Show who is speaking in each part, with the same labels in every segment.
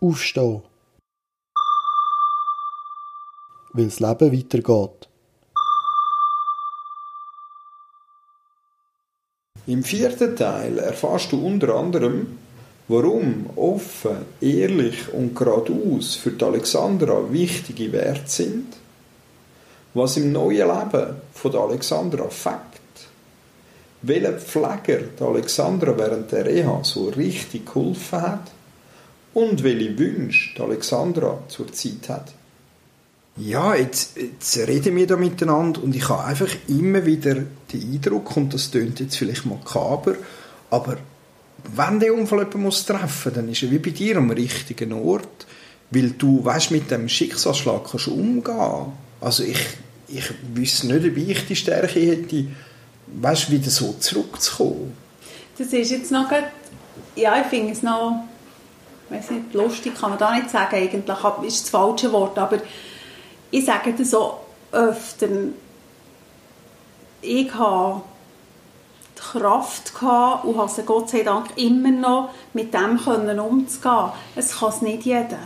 Speaker 1: aufstehen. Weil das Leben weitergeht.
Speaker 2: Im vierten Teil erfährst du unter anderem, warum offen, ehrlich und geradeaus für die Alexandra wichtige Werte sind, was im neuen Leben von der Alexandra fängt, welcher Pfleger der Alexandra während der Reha so richtig geholfen hat und welche Wünsche die Alexandra zur Zeit hat. Ja, jetzt, jetzt reden wir da miteinander und ich habe einfach immer wieder den Eindruck, und das klingt jetzt vielleicht makaber, aber wenn der Unfall jemanden muss treffen dann ist er wie bei dir am richtigen Ort, weil du weißt, mit dem Schicksalsschlag kannst umgehen. Also ich, ich wüsste nicht, ob ich die Stärke hätte, weißt, wieder so zurückzukommen.
Speaker 3: Das ist jetzt noch, ja, ich finde es noch, weiß nicht, lustig kann man da nicht sagen eigentlich, ist das falsche Wort, aber ich sage das so öfter, ich habe die Kraft und habe Gott sei Dank immer noch mit dem können umzugehen. Es kann es nicht jeder.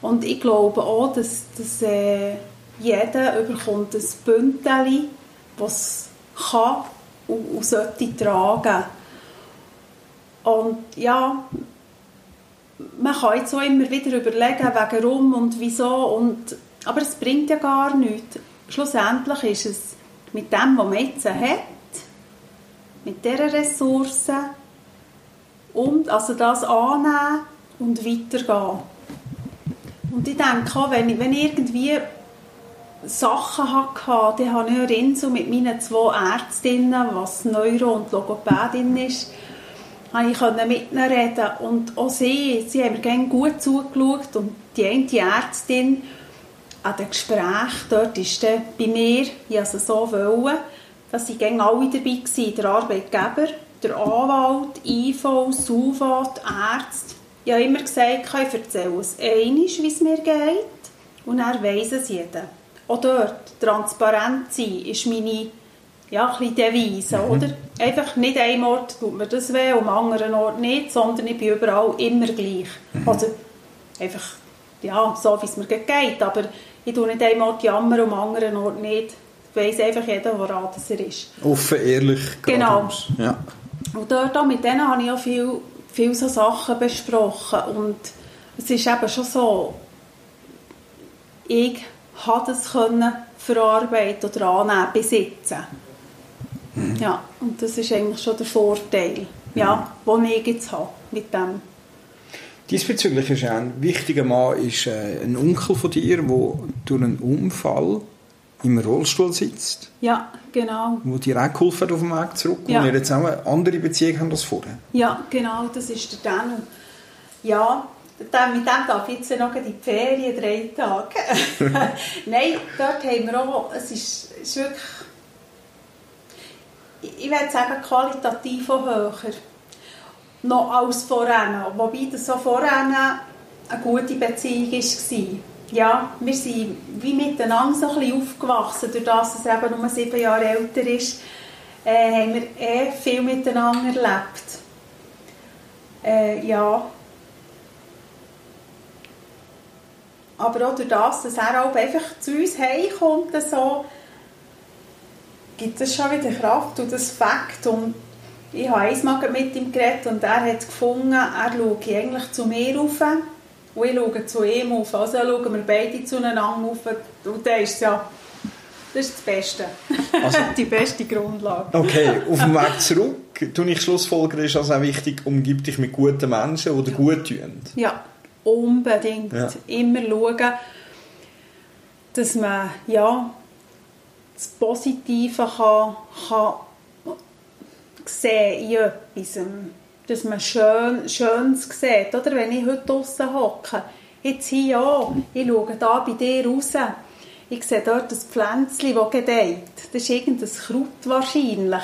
Speaker 3: Und ich glaube auch, dass, dass äh, jeder überkommt ein Bündel, was kann und, und sollte tragen. Und ja, man kann jetzt auch immer wieder überlegen, warum und wieso und aber es bringt ja gar nichts. Schlussendlich ist es mit dem, was man jetzt hat, mit dieser Ressource, und, also das annehmen und weitergehen. Und ich denke auch, wenn ich, wenn irgendwie Sachen hatte, dann habe ich eine mit meinen zwei Ärztinnen, was Neuro- und Logopädin ist, konnte ich mit ihnen reden. Und auch sie, sie haben mir gut zugeschaut und die eine Ärztin, an den Gesprächen dort ist dann bei mir, ich also so wollen, dass sie alle dabei waren, der Arbeitgeber, der Anwalt, IV, SUVA, die Ärzte. Ich habe immer gesagt, ich erzähle es einmal, wie es mir geht und er weiss es jeder. Auch dort, transparent sein, ist meine ja, ein Devise, mhm. oder? Einfach nicht ein Ort tut mir das weh, am anderen Ort nicht, sondern ich bin überall immer gleich. Mhm. Also einfach, ja, so wie es mir geht, aber ich tue nicht einmal jammern, am anderen Ort nicht. Ich weiss einfach jeder, woran das er ist.
Speaker 2: Offen, ehrlich,
Speaker 3: Genau. Ja. Und dort mit denen habe ich auch viel, viel so Sachen besprochen und es ist eben schon so, ich konnte das können verarbeiten oder annehmen, besitzen. Ja, und das ist eigentlich schon der Vorteil, ja, mhm. den ich jetzt habe mit dem.
Speaker 2: Diesbezüglich ist ein wichtiger Mann ist, äh, ein Onkel von dir, der durch einen Unfall im Rollstuhl sitzt.
Speaker 3: Ja, genau.
Speaker 2: Wo dir auch geholfen hat auf dem Weg zurück. Ja. Und ihr jetzt auch eine andere Beziehung haben als vorher.
Speaker 3: Ja, genau, das ist der Danu. Ja, mit dem darf ich jetzt noch in die Ferien, drei Tage. Nein, dort haben wir auch, es ist, ist wirklich, ich würde sagen, qualitativ auch höher noch als vorher. Wobei das so vorher eine gute Beziehung war. Ja, wir sind wie miteinander so ein bisschen aufgewachsen, durch das, dass er eben nur sieben Jahre älter ist, äh, haben wir eh viel miteinander erlebt. Äh, ja. Aber auch durch das, dass er auch einfach zu uns heimkommt, so, gibt es schon wieder Kraft und das Fakt. Und ich habe einmal mit ihm geredet und er hat gefunden, er schaue eigentlich zu mir rauf und ich schaue zu ihm auf. Also schauen wir beide zueinander auf und das ist ja das ist das Beste. Also, die beste Grundlage.
Speaker 2: Okay, auf dem Weg zurück, tue ich Schlussfolger, ist also auch wichtig, umgib dich mit guten Menschen, die dir gut tun.
Speaker 3: Ja, unbedingt. Ja. Immer schauen, dass man ja, das Positive kann, kann sehen in etwas. Dass man schön, Schönes sieht. Oder wenn ich heute draußen hocke, jetzt hier auch, ich schaue da bei dir raus, ich sehe dort das Pflänzchen, das gedeiht. Das ist irgendein Kraut wahrscheinlich.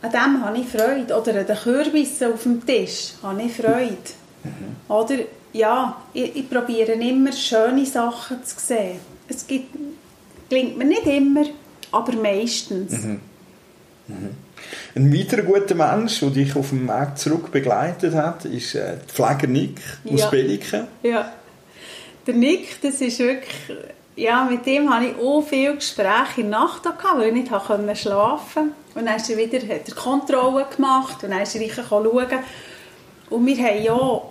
Speaker 3: An dem habe ich Freude. Oder an den Kürbissen auf dem Tisch habe ich Freude. Mhm. Oder, ja, ich, ich probiere immer schöne Sachen zu sehen. Es gibt, gelingt mir nicht immer, aber meistens. Mhm.
Speaker 2: Mhm. Ein weiterer guter Mensch, der dich auf dem Weg zurück begleitet hat, ist äh, die Pfleger Nick aus
Speaker 3: Ja.
Speaker 2: Belliken.
Speaker 3: Ja. Der Nick, das ist wirklich, ja, mit dem hatte ich auch viele Gespräche in der Nacht gehabt, weil ich nicht konnte schlafen Und dann ist er wieder, hat er Kontrollen gemacht und dann ist er schauen. Und wir haben ja,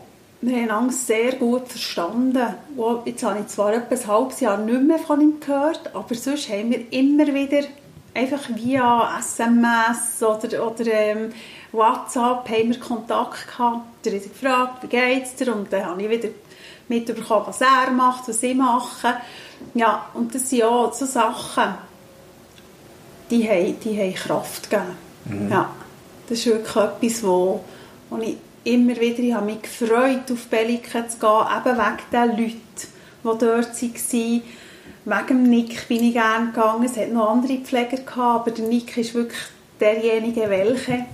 Speaker 3: wir haben uns sehr gut verstanden. Und Jetzt habe ich zwar etwa ein halbes Jahr nicht mehr von ihm gehört, aber sonst haben wir immer wieder einfach via SMS oder, oder ähm, WhatsApp haben wir Kontakt gehabt. Da habe ich gefragt, wie geht's dir? Und dann habe ich wieder mitbekommen, was er macht, was ich mache. Ja, und das sind ja so Sachen, die haben, die haben Kraft gegeben. Ja, das ist wirklich etwas, wo, wo ich immer wieder, ich habe mich gefreut, auf Belliken zu gehen, eben wegen den Leuten, die dort waren. Wegen dem Nick bin ich gerne gegangen. Es hat noch andere Pfleger gehabt, aber der Nick ist wirklich derjenige, welcher.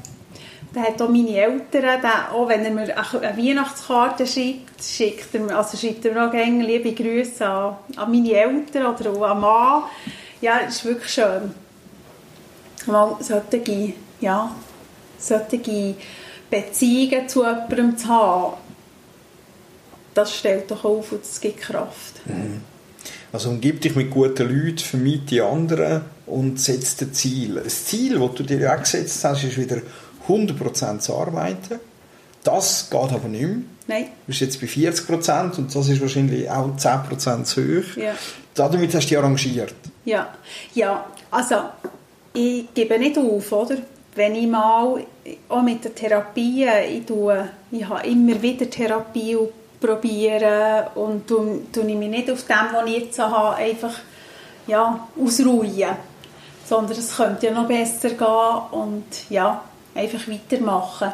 Speaker 3: Der hat auch meine Eltern, der, auch wenn er mir eine Weihnachtskarte schreibt, schickt er, mir- also schreibt er mir auch gerne liebe Grüße an, an meine Eltern oder auch an Mann. Ja, es ist wirklich schön. Mal solche, ja, solche Beziehungen zu jemandem zu haben, das stellt doch auf und das gibt Kraft.
Speaker 2: Also umgib dich mit guten Leuten, vermeide die anderen und setz dir Ziel. Das Ziel, das du dir auch gesetzt hast, ist wieder 100% zu arbeiten. Das geht aber nicht mehr.
Speaker 3: Nein,
Speaker 2: Du bist jetzt bei 40% und das ist wahrscheinlich auch 10% zu hoch.
Speaker 3: Ja.
Speaker 2: Damit hast du dich arrangiert.
Speaker 3: Ja, ja, also ich gebe nicht auf, oder? Wenn ich mal, auch mit der Therapie, ich, tue, ich habe immer wieder Therapie und probiere und tue, tue ich mich nicht auf dem, was ich jetzt habe, einfach ja, ausruhen. Sondern es könnte ja noch besser gehen und ja, einfach weitermachen.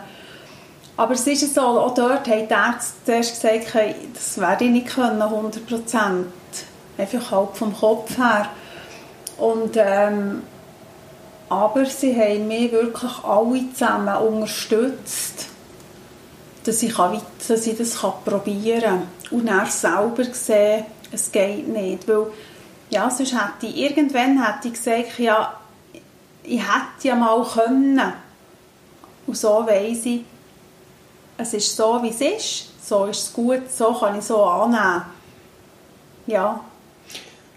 Speaker 3: Aber es ist so, auch dort haben die Ärzte zuerst gesagt, das werde ich nicht können, 100 Prozent. Einfach halt vom Kopf her. Und, ähm, aber sie haben mich wirklich alle zusammen unterstützt, dass ich, kann, dass ich das probieren kann. Und dann selber gesehen, es geht nicht. Weil, ja, sonst hätte ich, irgendwann hätte ich gesagt, ja, ich hätte ja mal können. Und so weiss ich, es ist so, wie es ist. So ist es gut, so kann ich so annehmen. Ja,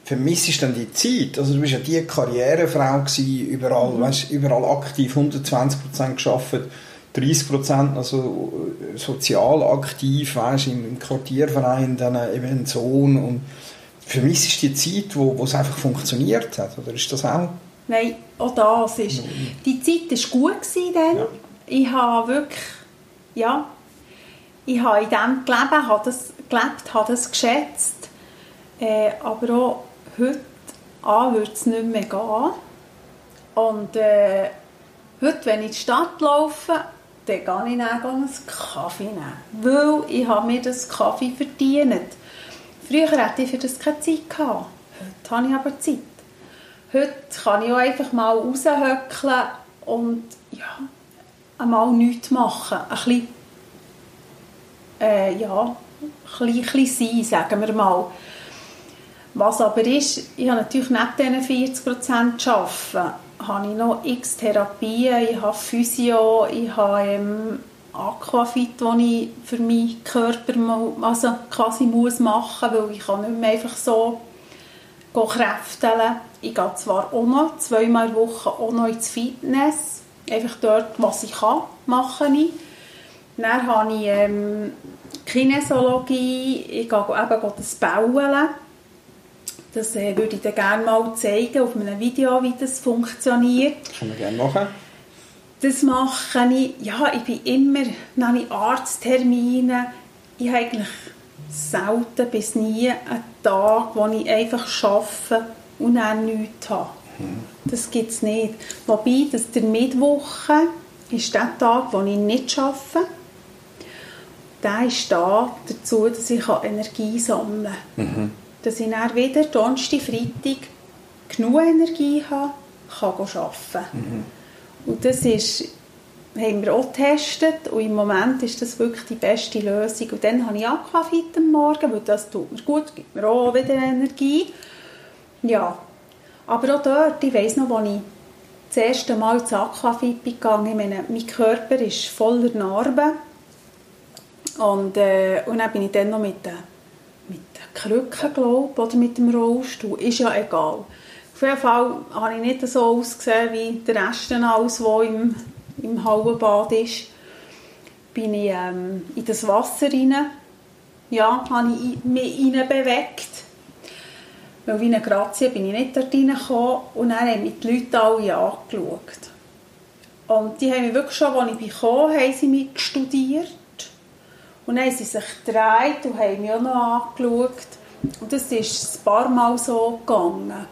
Speaker 2: Vermisst du denn die Zeit? Also du bist ja die Karrierefrau gewesen, überall, weißt, überall aktiv, 120% gearbeitet, 30% also äh, sozial aktiv, weißt, im, im Quartierverein, dann eben ein Sohn und vermisst die Zeit, wo, wo es einfach funktioniert hat? Oder ist das auch?
Speaker 3: Nein, auch das ist. Die Zeit war gut dann.
Speaker 2: Ja.
Speaker 3: Ich habe wirklich, ja, ich habe in dem gelebt, habe das gelebt, habe das geschätzt. Äh, aber auch heute an würde es nicht mehr gehen. Und äh, heute, wenn ich in die Stadt laufe, dann gehe ich dann einen Kaffee nehmen. Weil ich habe mir das Kaffee verdient. Früher hatte ich für das keine Zeit gehabt. Heute habe ich aber Zeit. Heute kann ich auch einfach mal raushöckeln und ja, einmal nichts machen. Ein bisschen, äh, ja, ein bisschen, ein bisschen sein, sagen wir mal. Was aber ist, ich habe natürlich neben diesen 40% zu arbeiten, habe ich noch x Therapien, ich habe Physio, ich habe ähm, Aquafit, das ich für meinen Körper also quasi muss machen muss, weil ich kann nicht mehr einfach so kräfteln. Ich gehe zwar auch noch zweimal in Woche auch noch ins Fitness, einfach dort, was ich kann, mache ich. Dann habe ich ähm, Kinesiologie, ich gehe eben das Bauen. Das äh, würde ich dir gerne mal zeigen auf einem Video, wie das funktioniert.
Speaker 2: Können wir gerne machen.
Speaker 3: Das mache ich, ja, ich bin immer, dann habe ich Arzttermine. Ich habe eigentlich selten bis nie einen Tag, wo ich einfach arbeite und dann nichts habe. Das gibt es nicht. Wobei, dass der Mittwoch ist der Tag, wo ich nicht arbeite. Der ist da dazu, dass ich Energie sammeln kann. Dass ich dann wieder Donnerstag, Freitag genug Energie habe, kann arbeiten. Und das ist, haben wir auch getestet und im Moment ist das wirklich die beste Lösung. Und dann habe ich Aquafit am Morgen, weil das tut mir gut, gibt mir auch wieder Energie. Ja, aber auch dort, ich weiss noch, als ich das erste Mal ins Aquafit gegangen. Ich meine, mein Körper ist voller Narben. Und, äh, und dann bin ich dann noch mit den, mit den Krücken, glaube oder mit dem Rollstuhl. Ist ja egal. Auf jeden Fall habe ich nicht so ausgesehen wie der Rest alles, der im, im Hallenbad ist. Bin ich ähm, in das Wasser rein. Ja, habe ich mich rein bewegt. Weil wie eine Grazie bin ich nicht dort reingekommen. Und dann haben mich die Leute alle angeschaut. Und die haben mich wirklich schon, als ich gekommen haben sie mich studiert. Und dann haben sie sich gedreht und haben mich auch noch angeschaut. Und das ist ein paar Mal so gegangen.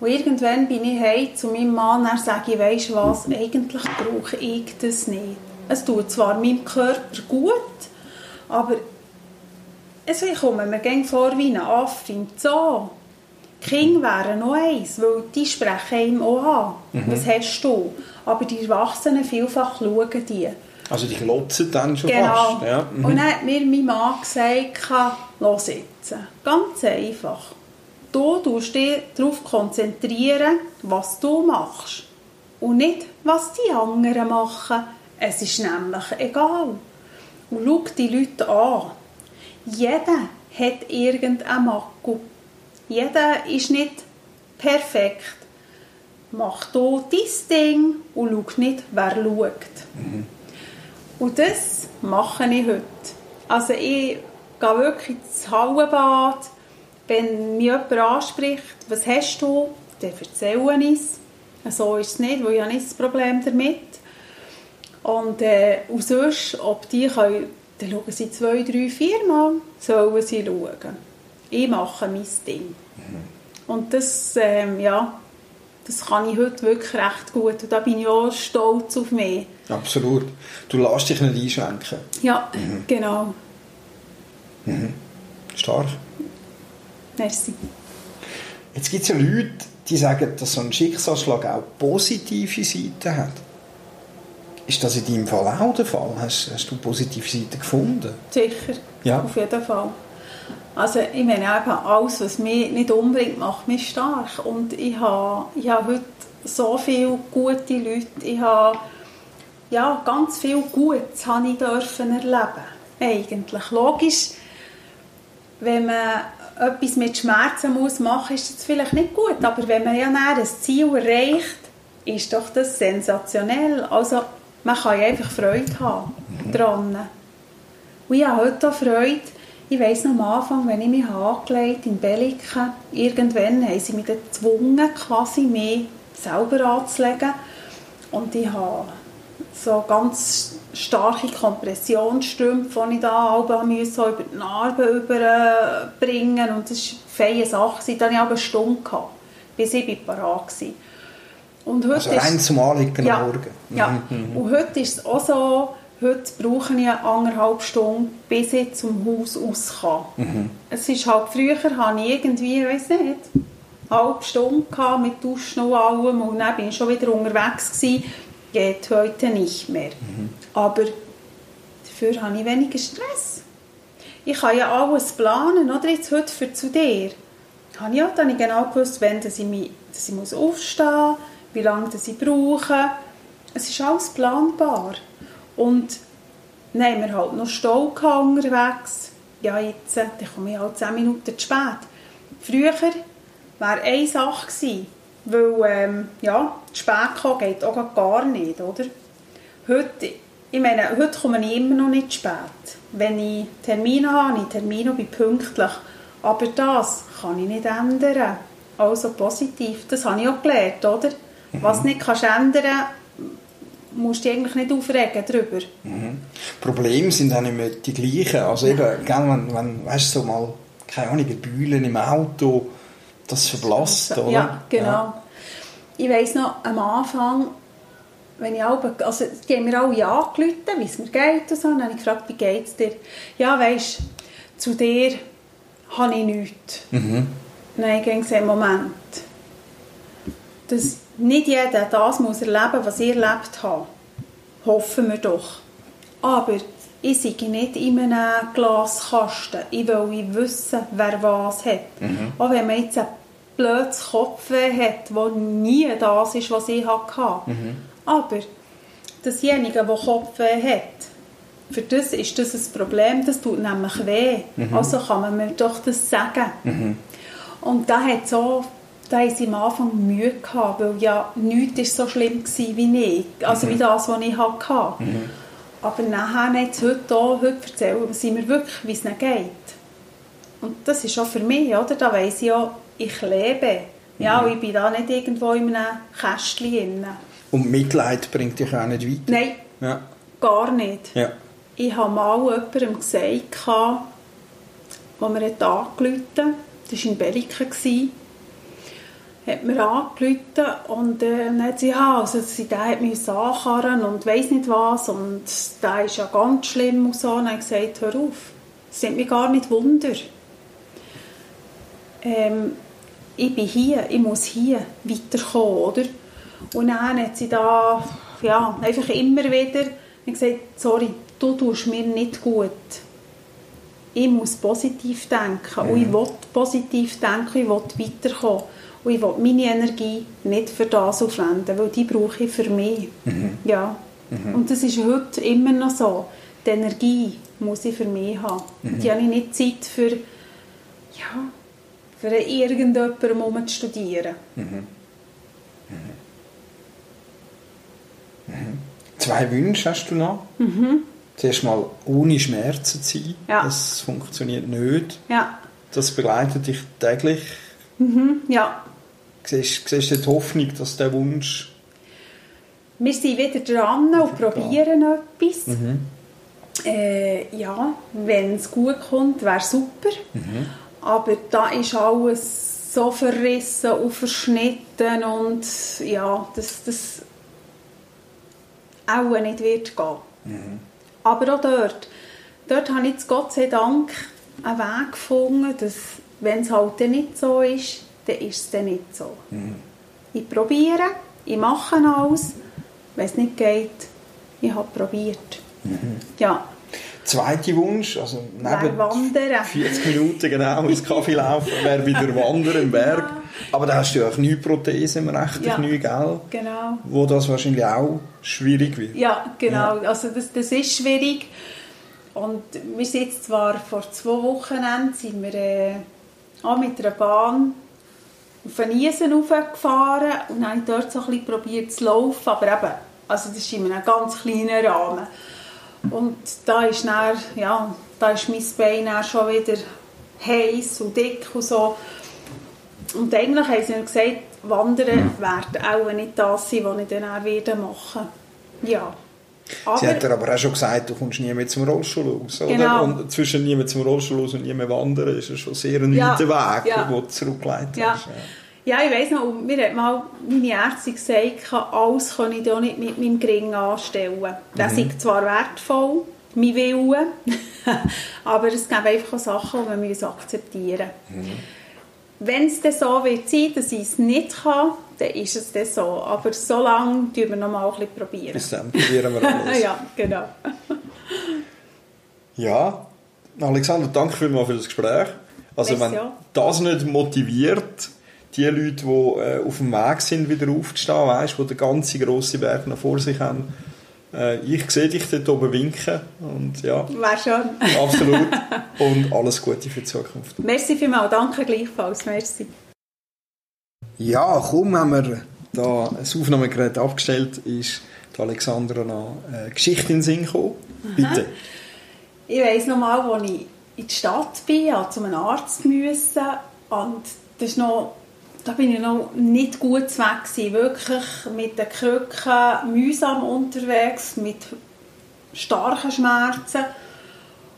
Speaker 3: Und irgendwann bin ich heim zu meinem Mann und sage ich, weisst was, eigentlich brauche ich das nicht. Es tut zwar meinem Körper gut, aber also ich komme mir vor wie ein Affe im Zoo. Die Kinder wären noch eins, weil die sprechen ihm auch an. Mhm. Was hast du? Aber die Erwachsenen vielfach schauen die.
Speaker 2: Also die klotzen dann schon
Speaker 3: genau.
Speaker 2: fast? Ja.
Speaker 3: Mhm. Und dann hat mir mein Mann gesagt, los jetzt. Ganz einfach. Du tust dich darauf konzentrieren, was du machst. Und nicht, was die anderen machen. Es ist nämlich egal. Und schau die Leute an. Jeder hat irgendeinen Makel. Jeder ist nicht perfekt. Mach du dein Ding und schau nicht, wer schaut. Mhm. Und das mache ich heute. Also ich gehe wirklich ins Hallenbad. Wenn mich jemand anspricht, was hast du, dann erzähle ich es. So ist es nicht, weil ich habe nicht das Problem damit. Und, äh, und sonst, ob die können, dann schauen sie zwei, drei, vier Mal, sollen sie schauen. Ich mache mein Ding. Mhm. Und das, ähm, ja, das kann ich heute wirklich recht gut. Und da bin ich auch stolz auf mich.
Speaker 2: Absolut. Du lässt dich nicht einschränken.
Speaker 3: Ja, mhm. genau.
Speaker 2: Mhm. Stark.
Speaker 3: Merci.
Speaker 2: Jetzt gibt es ja Leute, die sagen, dass so ein Schicksalsschlag auch positive Seiten hat. Ist das in deinem Fall auch der Fall? Hast, hast du positive Seiten gefunden?
Speaker 3: Sicher, ja. auf jeden Fall. Also ich meine eben, alles, was mich nicht umbringt, macht mich stark. Und ich habe, ich habe heute so viele gute Leute. Ich habe ja, ganz viel Gutes habe ich dürfen erleben. Eigentlich. Logisch, wenn man etwas mit Schmerzen muss machen muss, ist das vielleicht nicht gut. Aber wenn man ja ein Ziel erreicht, ist doch das sensationell. Also man kann ja einfach Freude haben daran. Und ich habe heute auch Freude, ich weiss noch am Anfang, wenn ich mich angelegt in Belliken, irgendwann haben sie mich gezwungen, quasi mich selber anzulegen. Und ich habe so ganz starke Kompressionsstrümpfe, die ich da über die Narben überbringen und das war eine feine Sache. Dann hatte ich aber eine Stunde, gehabt, bis ich parat war.
Speaker 2: Und heute also rein ist, zum Anliegen
Speaker 3: ja,
Speaker 2: am Morgen.
Speaker 3: Ja, mhm. und heute ist es auch so, heute brauche ich anderthalb Stunden, bis ich zum Haus raus kann. Mhm. Es ist halt, früher hatte ich irgendwie, ich weiß nicht, eine halbe Stunde mit Duschen und allem und dann bin ich schon wieder unterwegs gewesen. Geht heute nicht mehr. Mhm. Aber dafür habe ich weniger Stress. Ich kann ja alles planen, oder jetzt heute für zu dir. Habe ich, auch dann genau gewusst, wann dass ich, mich, dass ich muss aufstehen muss, wie lange dass ich brauche. Es ist alles planbar. Und dann wir halt noch Stau unterwegs. Ja, jetzt dann komme ich halt 10 Minuten zu spät. Früher wäre eine Sache gewesen, weil ähm, ja, spät kommen geht auch gar nicht, oder? Heute, ich meine, heute komme ich immer noch nicht spät. Wenn ich Termine habe, habe ich Termine bin pünktlich. Aber das kann ich nicht ändern. Also positiv, das habe ich auch gelernt, oder? Mhm. Was nicht kannst ändern musst du dich eigentlich nicht aufregen darüber.
Speaker 2: Mhm. Probleme sind auch nicht mehr die gleichen. Also eben, gell, wenn, wenn weißt du, so mal, keine Ahnung, Bühlen im Auto, das verblasst, oder?
Speaker 3: Ja, genau. Ja. Ich weiss noch, am Anfang, wenn ich alle, also die haben mir alle angerufen, wie es mir geht und so, und dann habe ich gefragt, wie geht es dir? Ja, weisst zu dir habe ich nichts. Mhm. Habe ich gesagt, Moment, das nicht jeder das muss erleben, was ich erlebt habe. Hoffen wir doch. Aber ich sage nicht in einem Glaskasten. Ich will wissen, wer was hat. Mhm. Auch wenn man jetzt blödes Kopfweh hat, das nie das ist, was ich hatte. Aber dasjenige, das Kopfweh hat, für das ist das ein Problem, das tut nämlich weh. Also kann man mir doch das sagen. Und da hat so da sie am Anfang Mühe gehabt, weil ja nichts so schlimm war wie ich, also wie das, was ich hatte. Aber nachher, jetzt heute, auch, heute erzählen sie mir wirklich, wie es ihnen geht. Und das ist auch für mich, oder? Da weiss ich ja, ich lebe. Ja, und ich bin da nicht irgendwo in einem Kästchen drin.
Speaker 2: Und Mitleid bringt dich auch nicht weiter.
Speaker 3: Nein,
Speaker 2: Ja.
Speaker 3: gar nicht.
Speaker 2: Ja.
Speaker 3: Ich habe mal jemandem gesagt, wo mir angerufen hat, das war in Belliken, hat mir angerufen und äh, dann hat sie, ja, also sie, der hat mich ankarren und weiss nicht was und der ist ja ganz schlimm und so. Und dann gesagt, hör auf, das nimmt mich gar nicht Wunder. Ähm, ich bin hier, ich muss hier weiterkommen, oder? Und dann hat sie da, ja, einfach immer wieder gesagt, sorry, du tust mir nicht gut. Ich muss positiv denken und ich will positiv denken, ich will weiterkommen. Und ich will meine Energie nicht für das aufwenden, weil die brauche ich für mich. Ja. Und das ist heute immer noch so. Die Energie muss ich für mich haben. Die habe ich nicht Zeit für, ja, für irgendjemandem um zu studieren.
Speaker 2: Zwei Wünsche hast du noch. Zuerst mal ohne Schmerzen zu sein.
Speaker 3: Ja.
Speaker 2: Das funktioniert nicht.
Speaker 3: Ja,
Speaker 2: Das begleitet dich täglich.
Speaker 3: ja.
Speaker 2: Siehst, siehst du die Hoffnung, dass der Wunsch...
Speaker 3: Wir sind wieder dran und probieren etwas. Äh, ja, wenn es gut kommt, wäre super. Aber da ist alles so verrissen und verschnitten und ja, das, das auch nicht wird gehen. Aber auch dort, dort habe ich jetzt Gott sei Dank einen Weg gefunden, dass wenn es halt nicht so ist, dann ist es dann nicht so. Ich probiere, ich mache alles. Wenn es nicht geht, ich habe probiert. Ja,
Speaker 2: Zweiter Wunsch, also neben
Speaker 3: wandern.
Speaker 2: 40 Minuten genau ins Kaffee laufen, wäre wieder Wandern im Berg. Aber da hast du ja auch Knieprothese im rechten
Speaker 3: Ja.
Speaker 2: Knie, gell?
Speaker 3: genau.
Speaker 2: Wo das wahrscheinlich auch schwierig wird.
Speaker 3: Ja, genau. Also das, das ist schwierig. Und wir sind jetzt zwar vor zwei Wochen sind wir äh, auch mit einer Bahn auf einen Niesen hochgefahren und dann habe ich dort so ein bisschen probiert zu laufen, aber eben, also das ist in einem ganz kleinen Rahmen. Und da ist dann, ja, da ist mein Bein dann schon wieder heiß und dick und so. Und eigentlich haben sie mir gesagt, Wandern wird auch nicht das sein, was ich dann auch wieder machen werde. Ja.
Speaker 2: Sie hat
Speaker 3: Aber,
Speaker 2: dir aber auch schon gesagt, du kommst nie mehr zum Rollstuhl aus. Oder?
Speaker 3: Genau.
Speaker 2: Und zwischen nie mehr zum Rollstuhl aus und nie mehr wandern ist es schon sehr ein
Speaker 3: Ja.
Speaker 2: weiter Weg,
Speaker 3: Ja.
Speaker 2: den du zurückgelegt
Speaker 3: Ja.
Speaker 2: hast.
Speaker 3: ja, ich weiss noch, mir hat mal meine Ärztin gesagt, alles kann ich da nicht mit meinem Gring anstellen. Das ist zwar wertvoll, mein Wille, aber es gibt einfach auch Sachen, die man akzeptieren muss. Wenn es dann so wird sein, dass ich es nicht kann, dann ist es dann so. Aber so lange probieren wir noch mal ein bisschen. Probieren.
Speaker 2: Bis dann probieren wir alles.
Speaker 3: ja, genau.
Speaker 2: Ja, Alexander, danke vielmals für das Gespräch. Also
Speaker 3: Merci
Speaker 2: wenn das nicht motiviert, die Leute, die äh, auf dem Weg sind, wieder aufzustehen, weißt, die den ganzen grossen Berg noch vor sich haben, äh, ich sehe dich dort oben winken und ja,
Speaker 3: Wäre schon.
Speaker 2: absolut. und alles Gute für die Zukunft.
Speaker 3: Merci vielmals, danke gleichfalls. Merci.
Speaker 2: Ja, kaum haben wir da das Aufnahmegerät abgestellt, ist die Alexandra noch eine Geschichte in den Sinn gekommen. Bitte.
Speaker 3: Ich weiss noch mal, als ich in die Stadt bin, musste zu einem Arzt müssen und das ist noch, da bin ich noch nicht gut weg wirklich mit den Krücken mühsam unterwegs, mit starken Schmerzen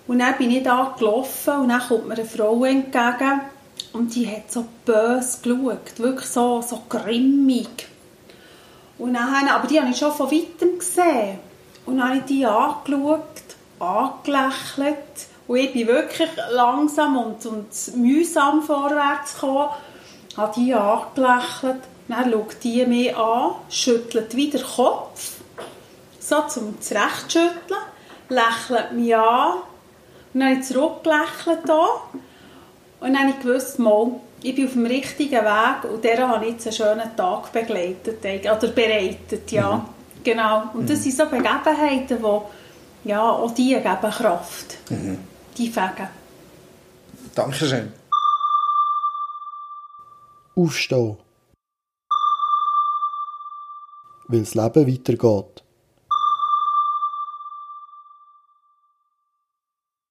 Speaker 3: und dann bin ich da gelaufen und dann kommt mir eine Frau entgegen und die hat so böse geschaut, wirklich so, so grimmig. Und dann, aber die habe ich schon von weitem gesehen. Und dann habe ich die angeschaut, angelächelt. Und ich bin wirklich langsam und, und mühsam vorwärts gekommen. Habe die angelächelt. Dann schaut die mich an, schüttelt wieder den Kopf. So zum Zurechtschütteln. Lächelt mich an. Und dann habe ich zurückgelächelt. Hier. Und dann habe ich gewusst, mal, ich bin auf dem richtigen Weg und der habe ich jetzt einen schönen Tag begleitet, oder bereitet, ja. Mhm. Genau. Und das sind so Begebenheiten, die, ja, auch die geben Kraft. Mhm. Die fegen.
Speaker 2: Dankeschön.
Speaker 1: Aufstehen. Weil das Leben weitergeht.